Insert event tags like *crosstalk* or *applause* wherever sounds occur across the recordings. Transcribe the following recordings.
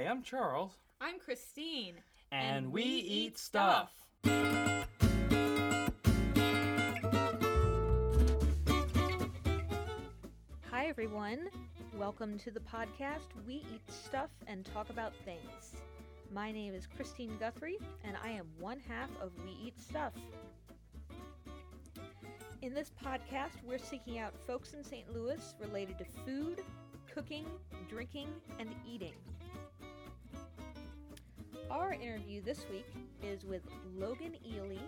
Hi, I'm Charles. I'm Christine. And, we, eat stuff. Hi, everyone. Welcome to the podcast We Eat Stuff and Talk About Things. My name is Christine Guthrie, and I am one half of We Eat Stuff. In this podcast, we're seeking out folks in St. Louis related to food, cooking, drinking, and eating. Our interview this week is with Logan Ely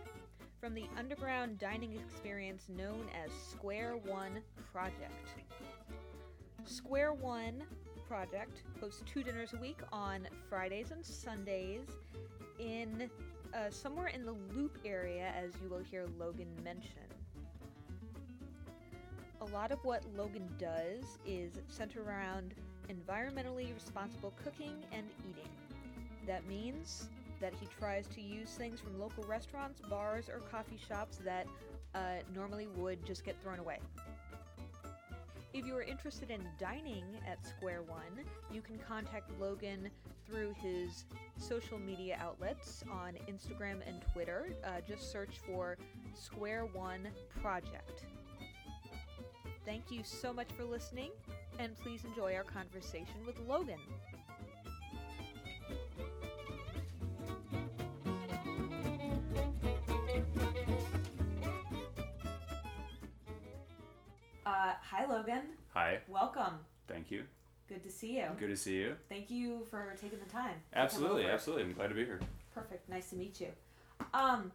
from the underground dining experience known as Square One Project. Square One Project hosts two dinners a week on Fridays and Sundays in uh, somewhere in the Loop area, as you will hear Logan mention. A lot of what Logan does is center around environmentally responsible cooking and eating. That means that he tries to use things from local restaurants, bars, or coffee shops that uh, normally would just get thrown away. If you are interested in dining at Square One, you can contact Logan through his social media outlets on Instagram and Twitter. Uh, just search for Square One Project. Thank you so much for listening, and please enjoy our conversation with Logan. Uh, hi, Logan. Hi, Welcome. thank you. Good to see you. Good to see you. Thank you for taking the time. Absolutely, absolutely. I'm glad to be here. Perfect. Nice to meet you. Um,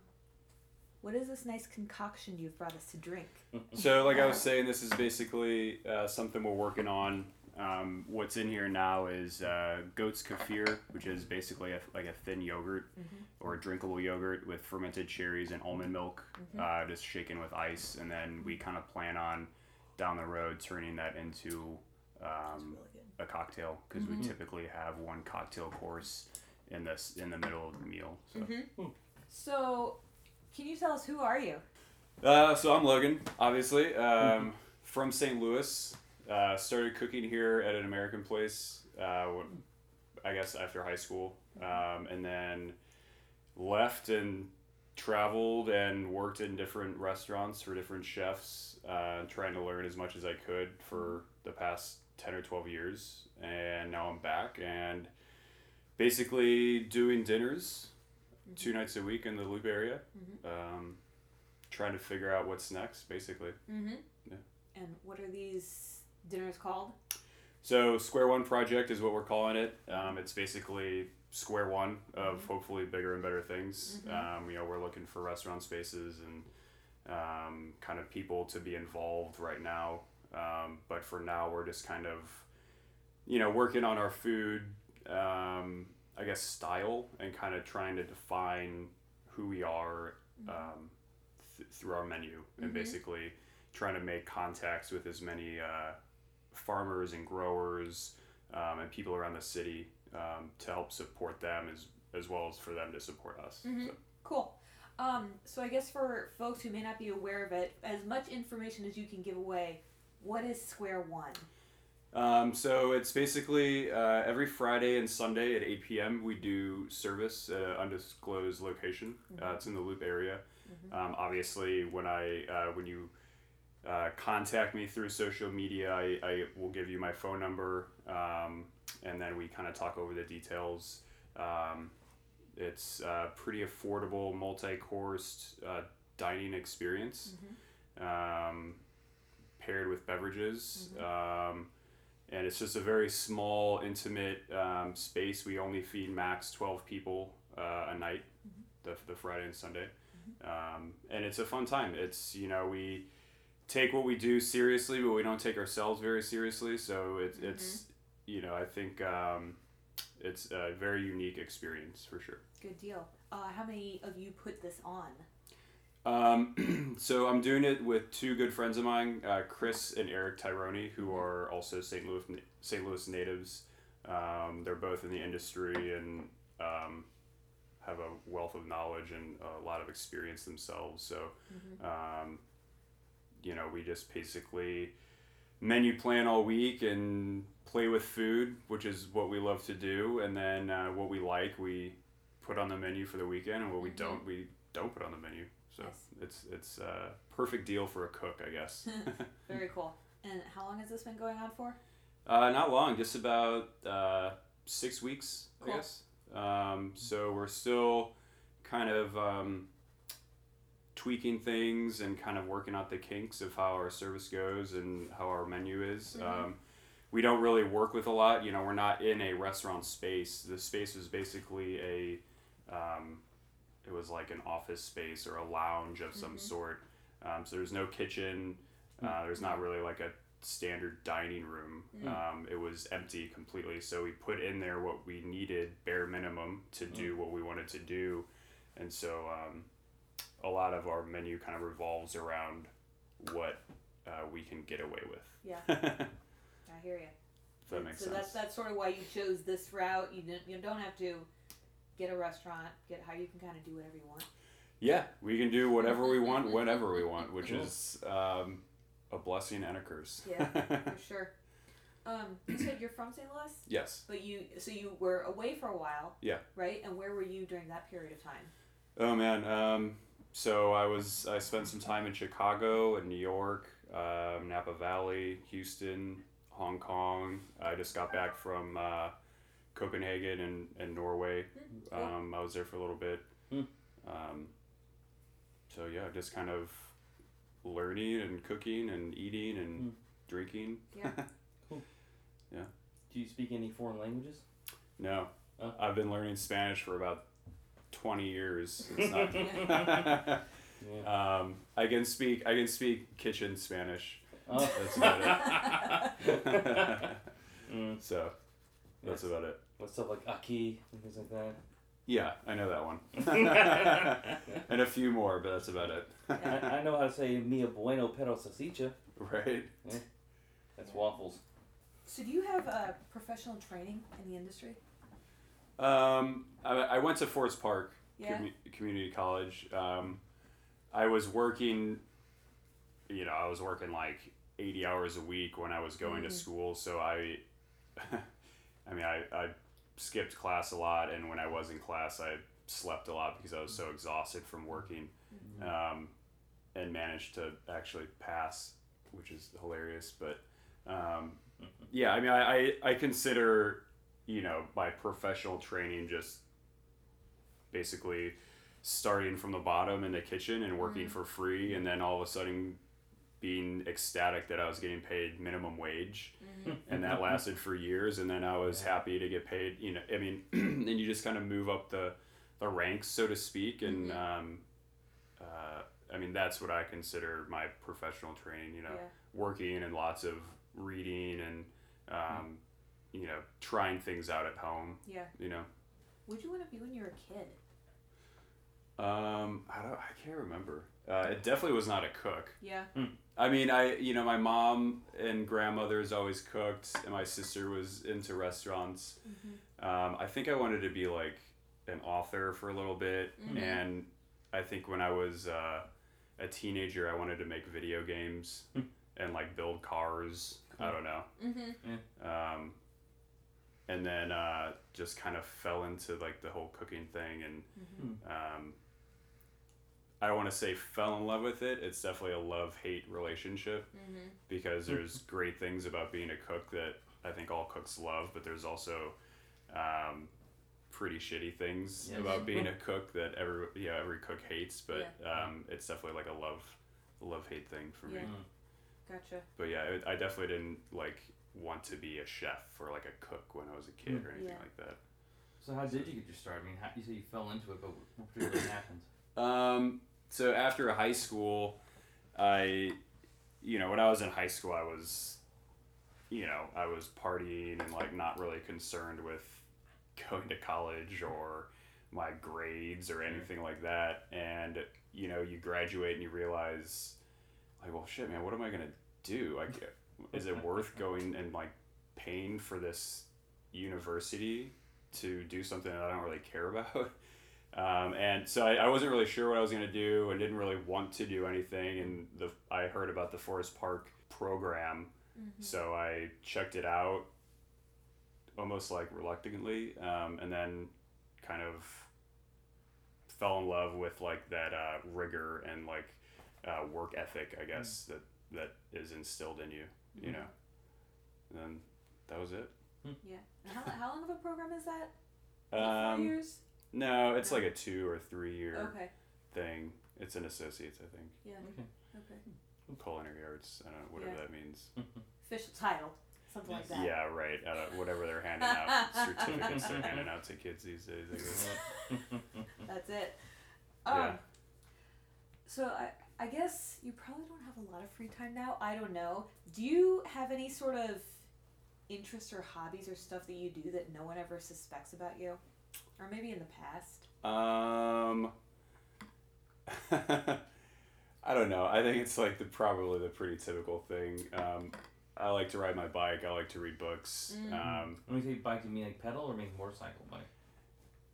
what is this nice concoction you've brought us to drink? *laughs* So, like I was *laughs* saying, this is basically uh, something we're working on. Um, what's in here now is uh, goat's kefir, which is basically a, like a thin yogurt or a drinkable yogurt with fermented cherries and almond milk, uh, just shaken with ice. And then we kind of plan on down the road turning that into um, a cocktail because we typically have one cocktail course in this in the middle of the meal. So. So, can you tell us who are you? Uh, so I'm Logan, obviously, um, from St. Louis. Uh, started cooking here at an American place, uh, when, I guess after high school, um, and then left and traveled and worked in different restaurants for different chefs, uh, trying to learn as much as I could for the past 10 or 12 years. And now I'm back and basically doing dinners two nights a week in the Loop area. Um, trying to figure out what's next, basically. Mm-hmm. Yeah. And what are these dinners called? So Square One Project is what we're calling it. Um, it's basically square one of hopefully bigger and better things. Um, you know, we're looking for restaurant spaces and um, kind of people to be involved right now. Um, but for now, we're just kind of, you know, working on our food, um, I guess, style and kind of trying to define who we are um, th- through our menu and basically trying to make contacts with as many uh, farmers and growers um, and people around the city um, to help support them as as well as for them to support us. So, Cool. Um, so I guess for folks who may not be aware of it, as much information as you can give away, what is Square One? um, so it's basically uh, every Friday and Sunday at 8 p.m. we do service at an undisclosed location. Uh, it's in the Loop area. Um, obviously, when I uh, when you uh, contact me through social media, I, I will give you my phone number, um, and then we kind of talk over the details. Um, it's a pretty affordable, multi-course uh, dining experience, um, paired with beverages. Um, and it's just a very small, intimate um, space. We only feed max 12 people uh, a night, the, the Friday and Sunday. Um, and it's a fun time. It's, you know, we take what we do seriously, but we don't take ourselves very seriously. So it, it's, you know, I think um, it's a very unique experience for sure. Good deal. Uh, how many of you put this on? Um, *clears throat* so I'm doing it with two good friends of mine, uh, Chris and Eric Tyrone, who are also St. Louis St. Louis natives. Um, they're both in the industry and um, have a wealth of knowledge and a lot of experience themselves. So, um, you know, we just basically menu plan all week and play with food, which is what we love to do, and then uh, what we like we put on the menu for the weekend, and what we Mhm. don't we don't put on the menu. So Nice. it's it's a perfect deal for a cook, I guess. *laughs* Very *laughs* cool. And how long has this been going on for? uh, not long, just about uh, six weeks, Cool. I guess. Um, so we're still kind of um, tweaking things and kind of working out the kinks of how our service goes and how our menu is. Mhm. Um, we don't really work with a lot. You know, we're not in a restaurant space. The space was basically a, um, it was like an office space or a lounge of some Mhm. sort. Um, so there's no kitchen. Uh, there's not really like a standard dining room. Mm. Um, it was empty completely. So we put in there what we needed, bare minimum, to do what we wanted to do. And so um, a lot of our menu kind of revolves around what uh, we can get away with. Yeah. *laughs* I hear you. that makes so sense. that's that's sort of why you chose this route. You don't, you don't have to get a restaurant. Get how you can kind of do whatever you want. Yeah, we can do whatever we want, *laughs* whenever we want, which Cool. is um, a blessing and a curse. Yeah, *laughs* for sure. Um, you said you're from St. Louis, yes. but you so you were away for a while. Yeah. Right. And where were you during that period of time? Oh man. Um, so I was I spent some time in Chicago and New York, um, Napa Valley, Houston, Hong Kong. I just got back from uh, Copenhagen and, and Norway. Um, I was there for a little bit. Hmm. Um, so yeah, just kind of learning and cooking and eating and Hmm. drinking. Yeah. *laughs* Do you speak any foreign languages? No, Oh. I've been learning Spanish for about twenty years. It's not. *laughs* Yeah. um, I can speak. I can speak kitchen Spanish. Oh. That's about it. *laughs* Mm. so that's Yes. about it. What stuff like aki and things like that? Yeah, I know that one. *laughs* and a few more, but that's about it. I, I know how to say mi bueno pero salchicha. right. That's waffles. So do you have uh, professional training in the industry? Um, I, I went to Forest Park Yeah. commu- Community College. Um, I was working, you know, I was working like 80 hours a week when I was going Mhm. to school. So I, *laughs* I mean, I, I skipped class a lot. And when I was in class, I slept a lot because I was so exhausted from working um, and managed to actually pass, which is hilarious. But um, *laughs* yeah, I mean, I, I, I consider, you know, my professional training just basically starting from the bottom in the kitchen and working Mhm. for free, and then all of a sudden being ecstatic that I was getting paid minimum wage, Mm-hmm. *laughs* and that lasted for years. And then I was Yeah. happy to get paid. You know, I mean, *clears throat* and you just kind of move up the the ranks, so to speak, and Mhm. um, uh, I mean that's what I consider my professional training. You know, Yeah. working and lots of reading and um, you know trying things out at home. Yeah. You know, What'd you want to be when you were a kid? um, I don't, I can't remember. Uh, it definitely was not a cook. Yeah. I mean, I you know my mom and grandmother's always cooked, and my sister was into restaurants. Mm-hmm. Um, I think I wanted to be like an author for a little bit, Mhm. and I think when I was uh, a teenager, I wanted to make video games Hmm. and like build cars. I don't know. Mm-hmm. Um, and then uh, just kind of fell into like the whole cooking thing, and Mm-hmm. um, I don't want to say fell in love with it. It's definitely a love hate relationship Mm-hmm. because *laughs* there's great things about being a cook that I think all cooks love, but there's also um, pretty shitty things Yes. about being a cook that every yeah every cook hates. But um, it's definitely like a love love hate thing for me. Yeah. Mm. Gotcha. But yeah, I, I definitely didn't like want to be a chef or like a cook when I was a kid or anything Yeah. like that. So how did you get your start? I mean, how, you say you fell into it, but what really happened? Um, so after high school, I, you know, when I was in high school, I was, you know, I was partying and like not really concerned with going to college or my grades or anything like that. And you know, you graduate and you realize, like, well, shit, man, what am I gonna do? I like, is it worth going and like paying for this university to do something that I don't really care *laughs* about? Um, and so I, I wasn't really sure what I was going to do and didn't really want to do anything. And the I heard about the Forest Park program Mhm. So I checked it out almost like reluctantly, um, and then kind of fell in love with like that uh, rigor and like uh, work ethic, I guess that that is instilled in you. You know, and then that was it. Yeah. And how, how long of a program is that? Is it Four Um, years. no, it's No. like a two or three year Okay. thing. It's an associate's, I think. Yeah. Okay. Okay. Culinary arts. I don't know whatever Yeah. that means. Official title. Something like that. Yeah, right. Uh, whatever they're handing out *laughs* certificates they're handing out to kids these days. I guess. *laughs* That's it. Um, Yeah. So I, I guess you probably don't have a lot of free time now. I don't know. Do you have any sort of interests or hobbies or stuff that you do that no one ever suspects about you, or maybe in the past? Um, *laughs* I don't know. I think it's like the probably the pretty typical thing. Um, I like to ride my bike. I like to read books. Mm. Um, When you say bike, do you mean like pedal or mean motorcycle bike?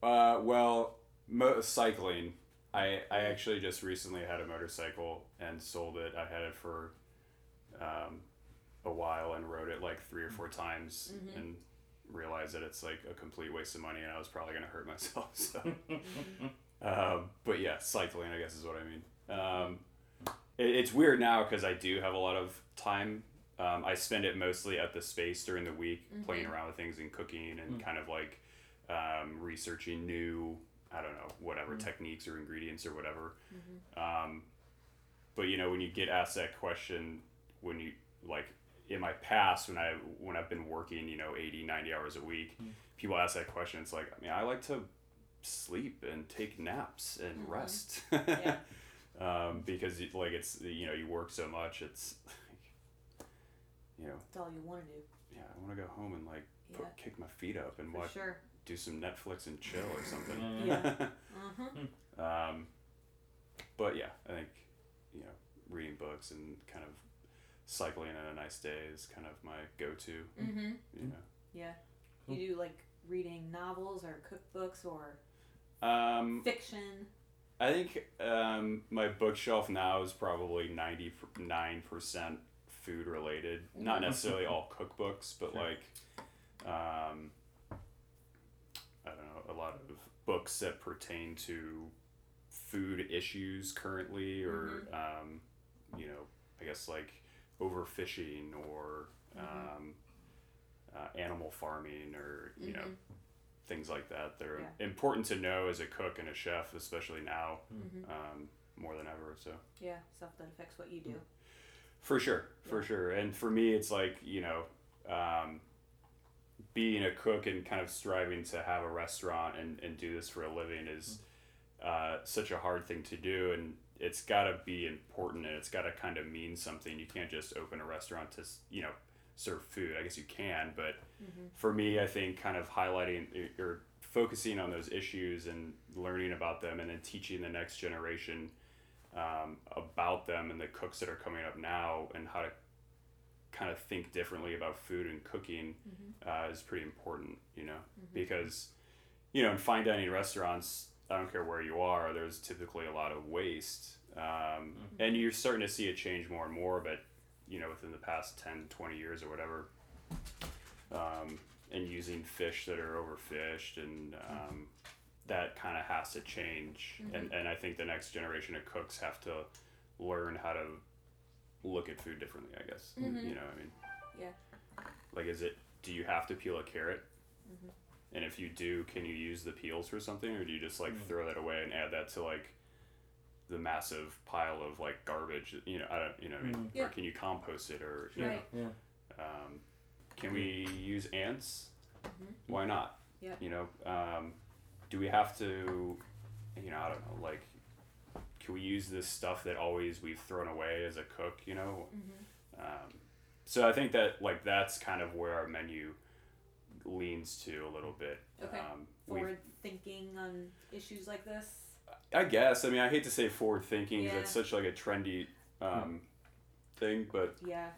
uh, well, mo- cycling. I I actually just recently had a motorcycle and sold it. I had it for um, a while and rode it like three or four times Mhm. and realized that it's like a complete waste of money and I was probably gonna hurt *laughs* myself. So. Um, but yeah, cycling, I guess is what I mean. Um, it, it's weird now because I do have a lot of time. Um, I spend it mostly at the space during the week, playing Mhm. around with things and cooking and Mm. kind of like um, researching new, I don't know, whatever Mm. techniques or ingredients or whatever. Mhm. Um, but you know, when you get asked that question, when you like in my past, when I when I've been working, you know, 80, 90 hours a week, Mm. people ask that question. It's like, I mean, I like to sleep and take naps and Mhm. rest. *laughs* Yeah. um, because like it's you know you work so much, it's That's all you want to do. yeah I want to go home and like put, kick my feet up and For watch sure. do some Netflix and chill or something. Yeah. Uh-huh. *laughs* um, but yeah, I think you know reading books and kind of cycling on a nice day is kind of my go-to. Mm-hmm. You know. Yeah. You do like reading novels or cookbooks or Um, fiction. I think um, my bookshelf now is probably ninety nine percent food related. Not necessarily all cookbooks, but Sure. like, um, I don't know, a lot of books that pertain to food issues currently, or um, you know, I guess like overfishing or um, uh, animal farming, or you know, Mhm. things like that. They're Yeah. important to know as a cook and a chef, especially now Mm-hmm. um, more than ever. So Yeah, stuff that affects what you do. For sure, for Yeah. sure, and for me, it's like you know, um, being a cook and kind of striving to have a restaurant and, and do this for a living is uh, such a hard thing to do, and it's got to be important and it's got to kind of mean something. You can't just open a restaurant to you know serve food. I guess you can, but Mm-hmm. for me, I think kind of highlighting or focusing on those issues and learning about them, and then teaching the next generation um, about them and the cooks that are coming up now and how to kind of think differently about food and cooking Mm-hmm. uh, is pretty important, you know, because you know in fine dining restaurants, I don't care where you are, there's typically a lot of waste, um, and you're starting to see it change more and more, but you know within the past 10 20 years or whatever um, and using fish that are overfished and um, that kind of has to change and, and i think the next generation of cooks have to learn how to look at food differently i guess Mhm. you know what i mean Yeah. like is it do you have to peel a carrot Mhm. and if you do can you use the peels for something or do you just like Mm. throw that away and add that to like the massive pile of like garbage you know i don't you know what i mean Mhm. Yeah. or can you compost it or you Right. Yeah. um, can we use ants Mhm. why not Yeah. you know um, do we have to you know i don't know like can we use this stuff that always we've thrown away as a cook you know Mm-hmm. um, so i think that like that's kind of where our menu leans to a little bit Okay. um, Forward thinking on issues like this. i guess i mean i hate to say forward thinking Yeah. it's such like a trendy um, thing but Yeah.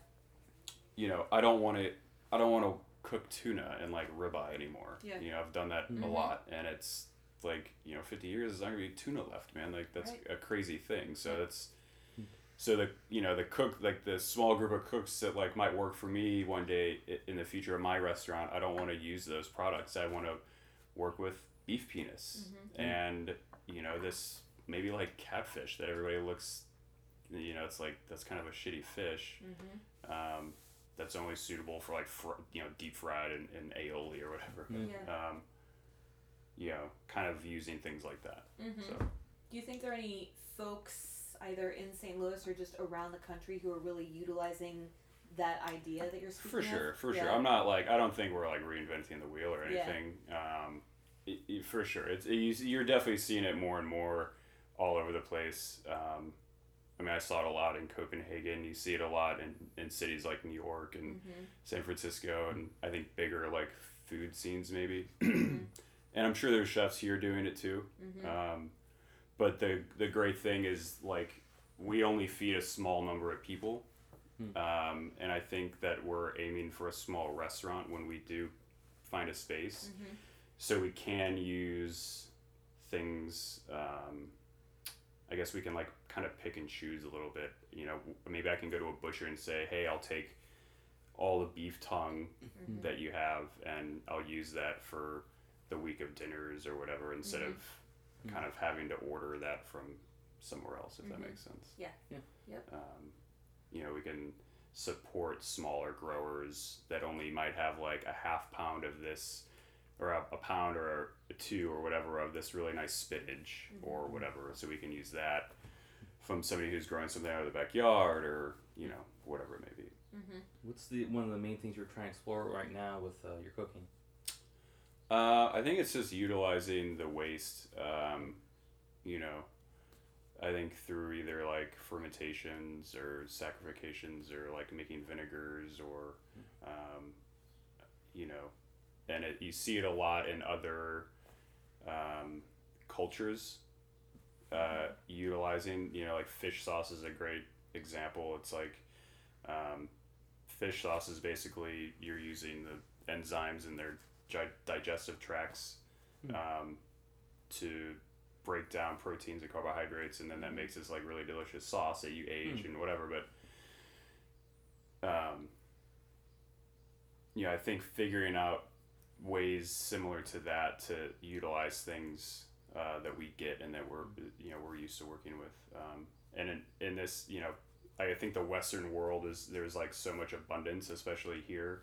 you know, I don't want to, I don't want to cook tuna and like ribeye anymore. Yeah. You know, I've done that Mhm. a lot, and it's like you know, fifty years is not gonna be tuna left, man. Like that's Right. a crazy thing. So Yeah. that's, so the you know the cook like the small group of cooks that like might work for me one day in the future of my restaurant i don't want to use those products i want to work with beef penis and you know this maybe like catfish that everybody looks you know it's like that's kind of a shitty fish Mm-hmm. um, that's only suitable for like fr- you know deep fried and, and aioli or whatever Mm. Yeah. um, you know kind of using things like that Mm-hmm. so Do you think there are any folks either in St. Louis or just around the country who are really utilizing that idea that you're speaking For of? sure, for Yeah. sure. I'm not like I don't think we're like reinventing the wheel or Yeah. anything. Um, it, it- for sure, it's it, you- you're definitely seeing it more and more all over the place. Um, I mean, I saw it a lot in Copenhagen. You see it a lot in, in cities like New York and Mm-hmm. San Francisco, and I think bigger like food scenes maybe. *clears throat* Mhm. and I'm sure there's chefs here doing it too. Mm-hmm. Um, but the the great thing is like we only feed a small number of people, Hmm. um, and I think that we're aiming for a small restaurant when we do find a space, Mhm. so we can use things. Um, I guess we can like kind of pick and choose a little bit. You know, maybe I can go to a butcher and say, "Hey, I'll take all the beef tongue Mhm. that you have, and I'll use that for the week of dinners or whatever, instead Mhm. of kind of having to order that from somewhere else, if that Mhm. makes sense. Yeah. Yeah. Yep. Um, you know, we can support smaller growers that only might have like a half pound of this, or a, a pound or a two or whatever of this really nice spinach or whatever. So we can use that from somebody who's growing something out of the backyard or you know whatever it may be. Mm-hmm. What's the one of the main things you're trying to explore right now with uh, your cooking? Uh, I think it's just utilizing the waste. Um, you know, I think through either like fermentations or saccharifications or like making vinegars or, um, you know, and it, you see it a lot in other um, cultures. Uh, utilizing, you know, like fish sauce is a great example. It's like um, fish sauce is basically you're using the enzymes in their gi- digestive tracts Hmm. um, to break down proteins and carbohydrates, and then that makes this like really delicious sauce that you age Hmm. and whatever. But um, yeah, I think figuring out ways similar to that to utilize things uh, that we get and that we're you know we're used to working with, um, and in, in this you know I think the Western world is there's like so much abundance, especially here.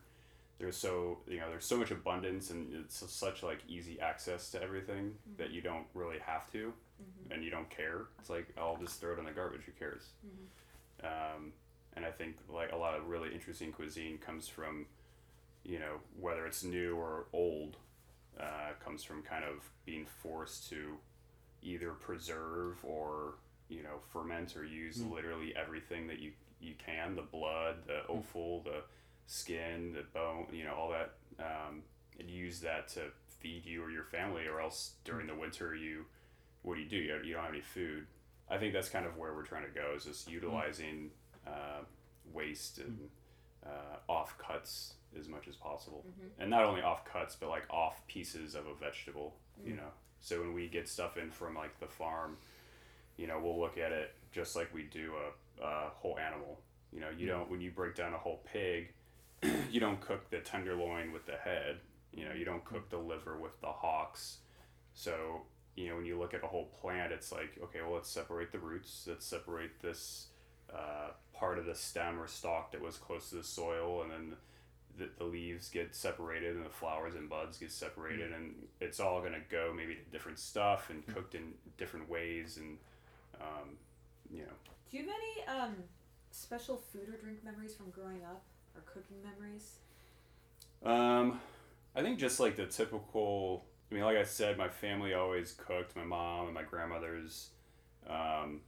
There's so you know there's so much abundance and it's such like easy access to everything that you don't really have to, Mm-hmm. and you don't care. It's like I'll just throw it in the garbage. Who cares? Mhm. Um, and I think like a lot of really interesting cuisine comes from, you know, whether it's new or old, uh, comes from kind of being forced to either preserve or you know ferment or use Mm. literally everything that you you can the blood the offal the skin the bone you know all that um, and use that to feed you or your family or else during the winter you what do you do? You don't, you don't have any food. I think that's kind of where we're trying to go is just utilizing uh, waste and uh, off cuts as much as possible. Mhm. and not only off cuts but like off pieces of a vegetable you Mm. know. So when we get stuff in from like the farm you know we'll look at it just like we do a, a whole animal. You know you don't when you break down a whole pig *clears throat* you don't cook the tenderloin with the head. You know you don't cook the liver with the hocks. So you know when you look at a whole plant it's like okay well let's separate the roots. Let's separate this uh, part of the stem or stalk that was close to the soil and then the, the leaves get separated and the flowers and buds get separated and it's all going to go maybe to different stuff and cooked in different ways and um, you know Do you have any um, special food or drink memories from growing up or cooking memories? Um, I think just like the typical. I mean, like I said, my family always cooked. My mom and my grandmothers, um,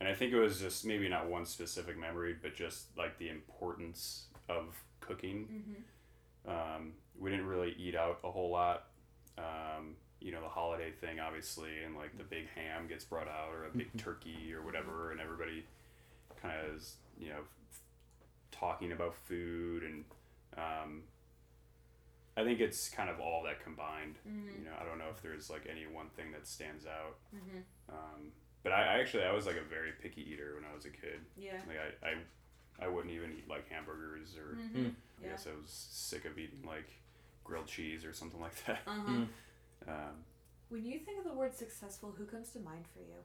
and I think it was just maybe not one specific memory, but just like the importance of cooking. Mm-hmm. Um, we didn't really eat out a whole lot. Um, you know, the holiday thing, obviously, and like the big ham gets brought out, or a big turkey, or whatever, and everybody kind of is, you know, talking about food, and um, I think it's kind of all that combined. Mm-hmm. You know, I don't know if there's like any one thing that stands out. Mm-hmm. Um, but I, I actually I was like a very picky eater when I was a kid. Yeah. Like I, I, I wouldn't even eat like hamburgers or Mm-hmm. I Yeah. guess I was sick of eating like grilled cheese or something like that. Uh huh. Mm. Um, When you think of the word successful, who comes to mind for you?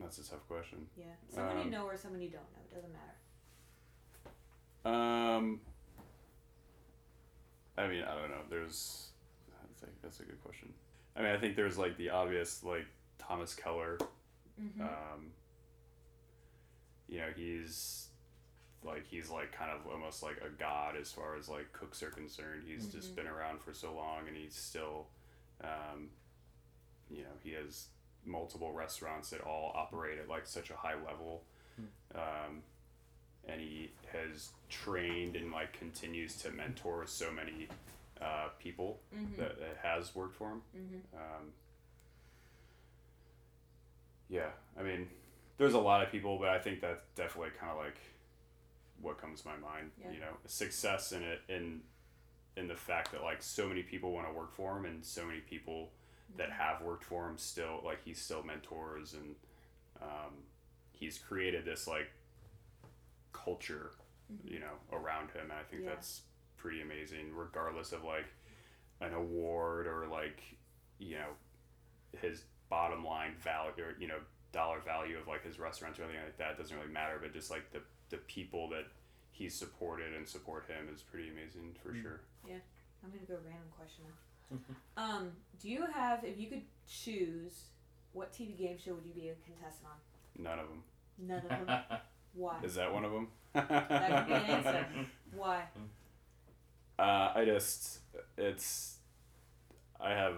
that's a tough question. Yeah. Someone you Um, know or someone you don't know. It doesn't matter. Um, I mean, I don't know. There's, I think that's a good question. I mean, I think there's like the obvious, like Thomas Keller. Mm-hmm. Um, you know, he's like he's like kind of almost like a god as far as like cooks are concerned. He's just Mhm. been around for so long, and he's still, um, you know, he has multiple restaurants that all operate at like such a high level. Um, and he has trained and like continues to mentor so many uh, people mm-hmm. that, that has worked for him. mm-hmm. Um, yeah, I mean, there's a lot of people, but I think that's definitely kind of like what comes to my mind. Yeah. You know, success in it in in the fact that like so many people want to work for him, and so many people that have worked for him still like he's still mentors and um, he's created this like culture, you know, around him, and I think Yeah. that's pretty amazing, regardless of like an award or like you know his bottom line value or you know dollar value of like his restaurants or anything like that doesn't really matter but just like the the people that he's supported and support him is pretty amazing for Mm. sure Yeah, I'm gonna go random question now. um, do you have, if you could choose, what TV game show would you be a contestant on? none of them None of them. *laughs* Why? is that one of them That could be an answer. *laughs* Why? uh, i just it's i have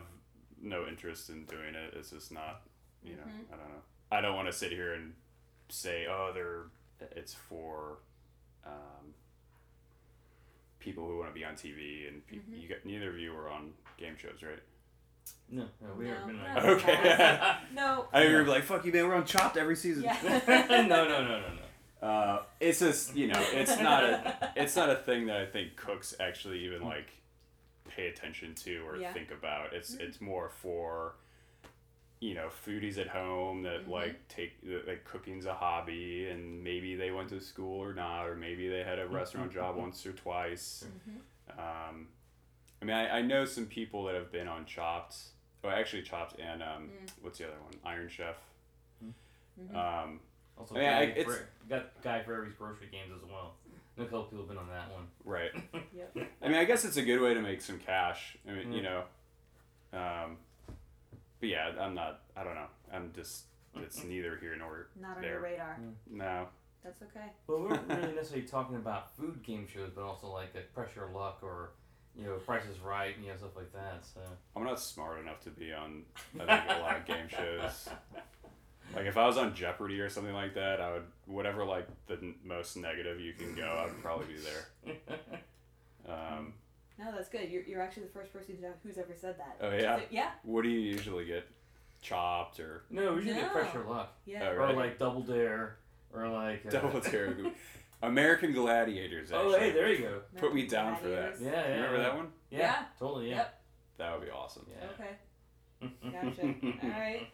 no interest in doing it it's just not you know Mhm. i don't know i don't want to sit here and say oh they're it's for um, people who want to be on tv and pe- Mhm. you got neither of you are on game shows right No, no, we No, haven't been no. like Okay. *laughs* No. I remember like fuck you man we're on Chopped every season. Yeah. *laughs* no, no, no, no, no. Uh, it's just you know it's not a it's not a thing that I think cooks actually even like pay attention to or Yeah. think about. It's Mm. it's more for you know foodies at home that Mhm. like take that, like cooking's a hobby and maybe they went to school or not or maybe they had a restaurant job once or twice. Mhm. Um, I mean I, I know some people that have been on Chopped. Oh, actually Chopped and um, Mm. what's the other one? Iron Chef. Mhm. Um, Also, I mean, I- Guy, it's- for, got Guy Fieri's grocery games as well. No couple people have been on that one. right. *laughs* Yep. I mean, I guess it's a good way to make some cash. I mean, you Mm. know. Um, but yeah, I'm not. I don't know. I'm just. It's neither here nor Not on there. your radar. no. That's okay. Well, we weren't really *laughs* necessarily talking about food game shows, but also like a Press Your Luck or, you know, Price is Right, you know, stuff like that. So. I'm not smart enough to be on. I think a lot of game shows. Like if I was on Jeopardy or something like that, I would whatever like the n- most negative you can go, I'd probably be there. *laughs* Um, No, that's good. You're, you're actually the first person to- know who's ever said that. oh yeah. So- yeah. What do you usually get? Chopped or no, we usually No. get Press Your Luck. Yeah. Oh, Or like Double Dare. Or like. Uh, Double Dare? *laughs* American Gladiators. Actually. Oh, hey, there you go. Put me down for that. Yeah, yeah. Remember yeah. that one? Yeah, Yeah. totally, yeah. Yep. That would be awesome. Yeah. Okay. *laughs* Gotcha. All right.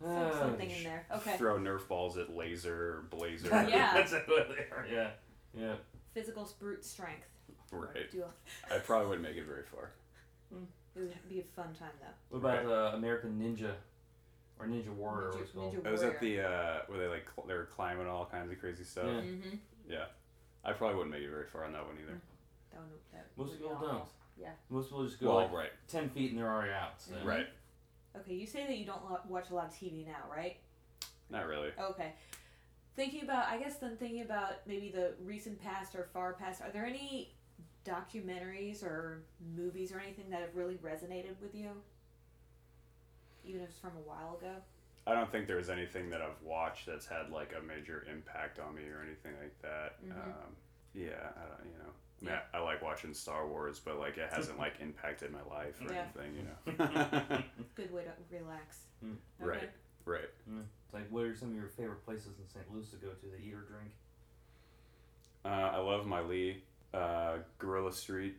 Some, Ah, something in there. Okay. Throw Nerf balls at Laser or Blazer. Yeah. *laughs* That's what they are, yeah. Yeah. Physical brute strength. Right. Do I probably wouldn't make it very far. it would be a fun time though. What about uh, American Ninja? Or Ninja Warrior, Ninja- what's it called. Ninja I was at the uh, where they like cl- they were climbing all kinds of crazy stuff. Yeah. Mm-hmm. Yeah. I probably wouldn't make it very far on that one either. That would, that Most would be people awful. don't. Yeah. Most people just go Well, like right, 10 feet and they're already out. So. Mhm. right. Okay, you say that you don't lo- watch a lot of TV now, right? Not really. Okay. Thinking about, I guess then thinking about maybe the recent past or far past, are there any documentaries or movies or anything that have really resonated with you? Even if it's from a while ago? I don't think there's anything that I've watched that's had like a major impact on me or anything like that. Mhm. Um, yeah, I don't, you know. I, mean, Yeah. I, I like watching Star Wars, but like it hasn't like impacted my life or Yeah. anything, you know. *laughs* Good way to relax. Mm. Right. right. It's like, what are some of your favorite places in St. Louis to go to to eat or drink? Uh, I love Mai Lee, uh, Guerrilla Street.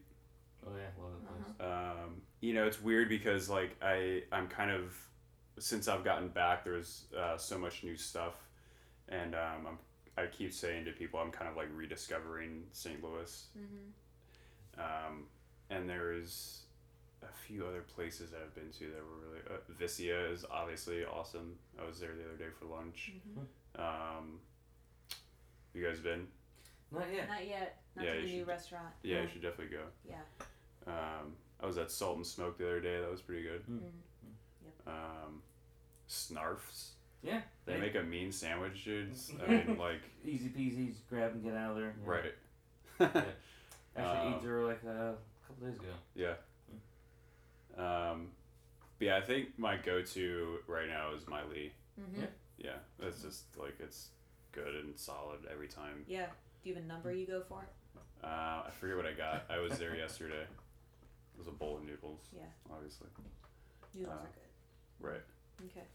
Oh, yeah, love that place. Um, you know, it's weird because like I I'm kind of since I've gotten back, there's uh, so much new stuff, and um, I'm I keep saying to people I'm kind of like rediscovering St. Louis, Mm-hmm. um, and there's a few other places that I've been to that were really uh, Vicia is obviously awesome. I was there the other day for lunch. Mm-hmm. Um, you guys been? Not yet. Not yet. Not Yeah, to you the new should- restaurant. Yeah, you should definitely go. Yeah. Um, I was at Salt and Smoke the other day. That was pretty good. Mm-hmm. Um, Snarfs. Yeah. They Hey, make a mean sandwich, dudes. *laughs* I mean, like, *laughs* easy peasy. Just grab and get out of there. Yeah. right. *laughs* Actually, Um, ate there like uh, a couple days ago. Yeah. Um, but yeah, I think my go-to right now is Mai Lee. Mm-hmm. Yeah. Yeah, it's just like it's good and solid every time. Yeah. Do you have a number you go for? Uh, I forget what I got. I was there *laughs* yesterday. It was a bowl of noodles. Yeah. Obviously. Noodles Uh, are good. Right. Okay.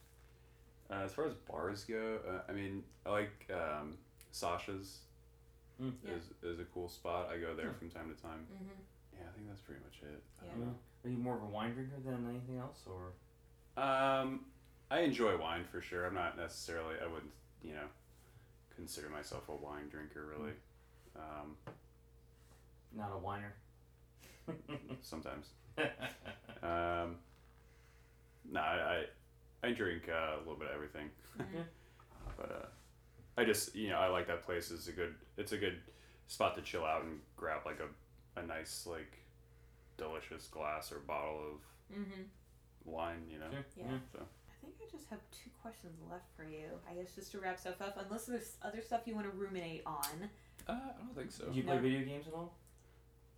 Uh, as far as bars go, uh, I mean, I like um, Sasha's. Mm. Yeah. Is is a cool spot. I go there Yeah. from time to time. Mm-hmm. Yeah, I think that's pretty much it. I Yeah. don't know. Are you more of a wine drinker than anything else, or? Um, I enjoy wine for sure. I'm not necessarily. I wouldn't, you know, consider myself a wine drinker really. Um, Not a whiner. *laughs* sometimes. *laughs* Um, no, I, I I drink uh, a little bit of everything, Mm-hmm. but uh, I just you know I like that place. is a good. It's a good spot to chill out and grab like a, a nice like delicious glass or bottle of Mm-hmm. wine. You know. Sure. Yeah. So I think I just have two questions left for you. I guess just to wrap stuff up, unless there's other stuff you want to ruminate on. uh, I don't think so. Do you play No. video games at all?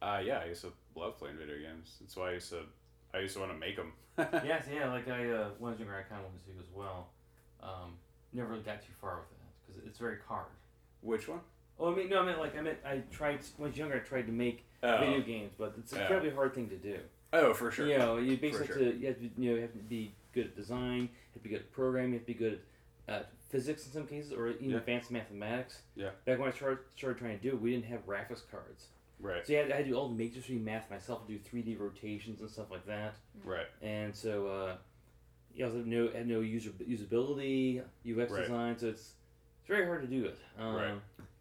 Uh, yeah, I used to love playing video games. That's why I used to. I used to want to make them. *laughs* yes, yeah. Like I, uh, when I was younger, I kind of wanted to as well. Um, never really got too far with that because it's very hard. Which one? Oh, I mean, no, I meant like I meant I tried when I was younger. I tried to make Oh, video games, but it's an Yeah. incredibly hard thing to do. oh for sure. You know, you basically For have to you have to you know you have to be good at design, you have to be good at programming, you have to be good at uh, physics in some cases, or even Yeah. advanced mathematics. Yeah. Back when I started, started trying to do it, we didn't have graphics cards, Right. so yeah, I had to do all the matrix math myself, to do three D rotations and stuff like that. Right. And so, uh, you also had no had no user usability, UX Right. design, so it's it's very hard to do it. Um, Right.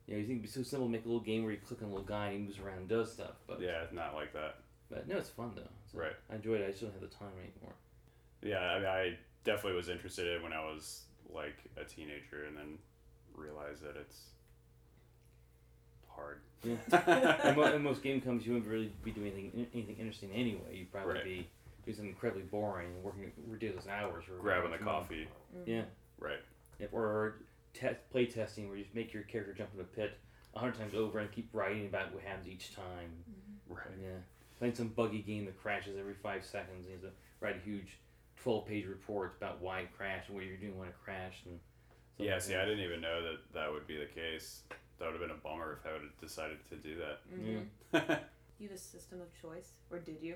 You know, you think it'd be so simple to make a little game where you click on a little guy and he moves around and does stuff, but Yeah, it's not like that. but no, it's fun though. So Right. I enjoyed it. I just don't have the time anymore. Yeah, I, mean, I definitely was interested in when I was like a teenager, and then realized that it's hard. Yeah. *laughs* and, mo- and most game comes, you wouldn't really be doing anything anything interesting anyway. You'd probably Right. be doing something incredibly boring and working ridiculous hours. Or Grabbing the or- coffee. Mm-hmm. Yeah. Right. Yep, or te- play testing where you just make your character jump in a pit a hundred times over and keep writing about what happens each time. Mm-hmm. Right. Yeah. Playing some buggy game that crashes every five seconds. And you have to write a huge twelve page reports about why it crashed and what you're doing when it crashed and Yeah. like See, that. I didn't even know that that would be the case. That would have been a bummer if I would have decided to do Mm-hmm. that. *laughs* You have a system of choice, or did you?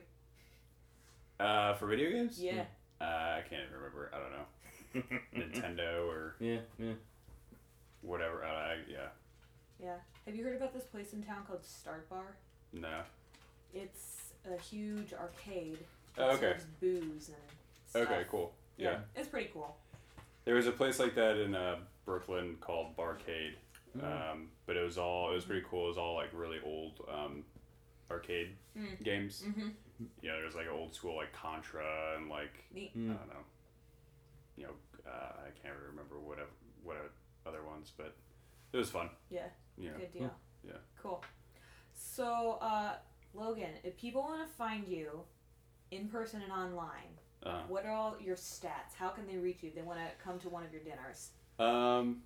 uh, for video games? Yeah. Uh, I can't even remember. I don't know. *laughs* Nintendo or Yeah, yeah. whatever. Uh, I, yeah. Yeah. Have you heard about this place in town called Start Bar? No. It's a huge arcade. Oh, that okay. serves booze and stuff. Okay. Cool. Yeah. It's pretty cool. There was a place like that in uh, Brooklyn called Barcade, Mm. um, but it was all it was pretty cool. It was all like really old um, arcade Mm. games. Mm-hmm. You know, there's like old school like Contra and like Neat. Mm. I don't know. You know, uh, I can't really remember what o- what other ones, but it was fun. Yeah. You know, Good deal. Yeah. Cool. So, uh, Logan, if people want to find you in person and online, uh, what are all your stats? How can they reach you they want to come to one of your dinners? Um,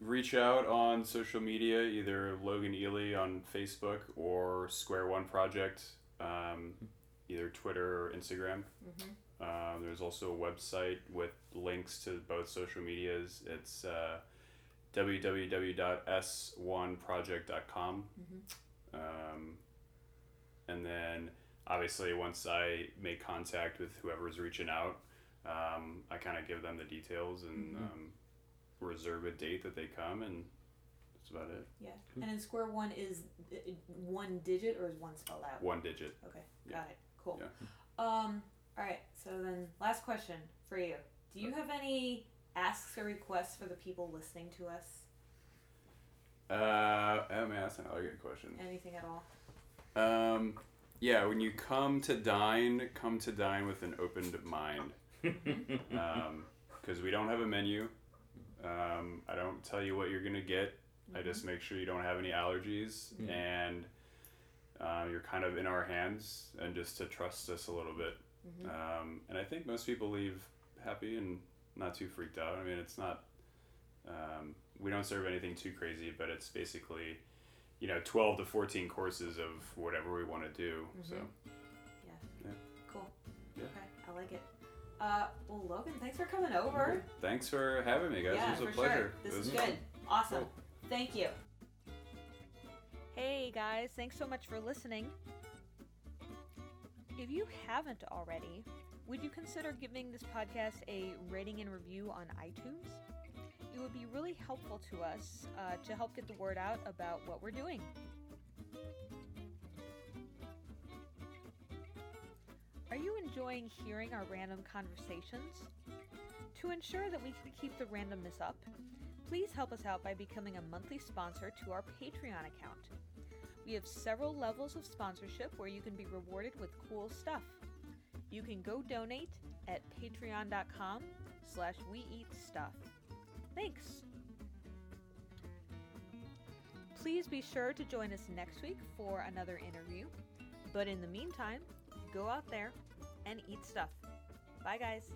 reach out on social media, either Logan Ely on Facebook or Square One Project, um, either Twitter or Instagram. Mm-hmm. Um, there's also a website with links to both social medias. It's uh, www.s1project.com. Mhm. Um, and then obviously, once I make contact with whoever's reaching out, um, I kind of give them the details and Mhm. um, reserve a date that they come, and that's about it. Yeah. And then Square One is one digit or is one spelled out? One digit. Okay, Yeah. got it. Cool. Yeah. Um. All right. So then, last question for you. Do you have any asks or requests for the people listening to us? Uh, oh man, that's another good question. Anything at all? Um, yeah, when you come to dine, come to dine with an opened mind. *laughs* Because we don't have a menu. Um, I don't tell you what you're gonna get. I just make sure you don't have any allergies, Mhm. and uh, you're kind of in our hands, and just to trust us a little bit. Mhm. Um, and I think most people leave happy and not too freaked out. I mean, it's not. Um, we don't serve anything too crazy, but it's basically, you know, twelve to fourteen courses of whatever we want to do. So Mhm. Yeah. Cool. Yeah. Okay, I like it. Uh, well, Logan, thanks for coming over. thanks for having me, guys. yeah, it was a for pleasure. sure. This was is good. Awesome. Cool. Thank you. Hey guys, thanks so much for listening. If you haven't already, would you consider giving this podcast a rating and review on iTunes? It would be really helpful to us uh, to help get the word out about what we're doing. Are you enjoying hearing our random conversations? To ensure that we can keep the randomness up, please help us out by becoming a monthly sponsor to our Patreon account. We have several levels of sponsorship where you can be rewarded with cool stuff. You can go donate at patreon.com slash we eat stuff. Thanks! Please be sure to join us next week for another interview. But in the meantime, go out there and eat stuff. Bye guys!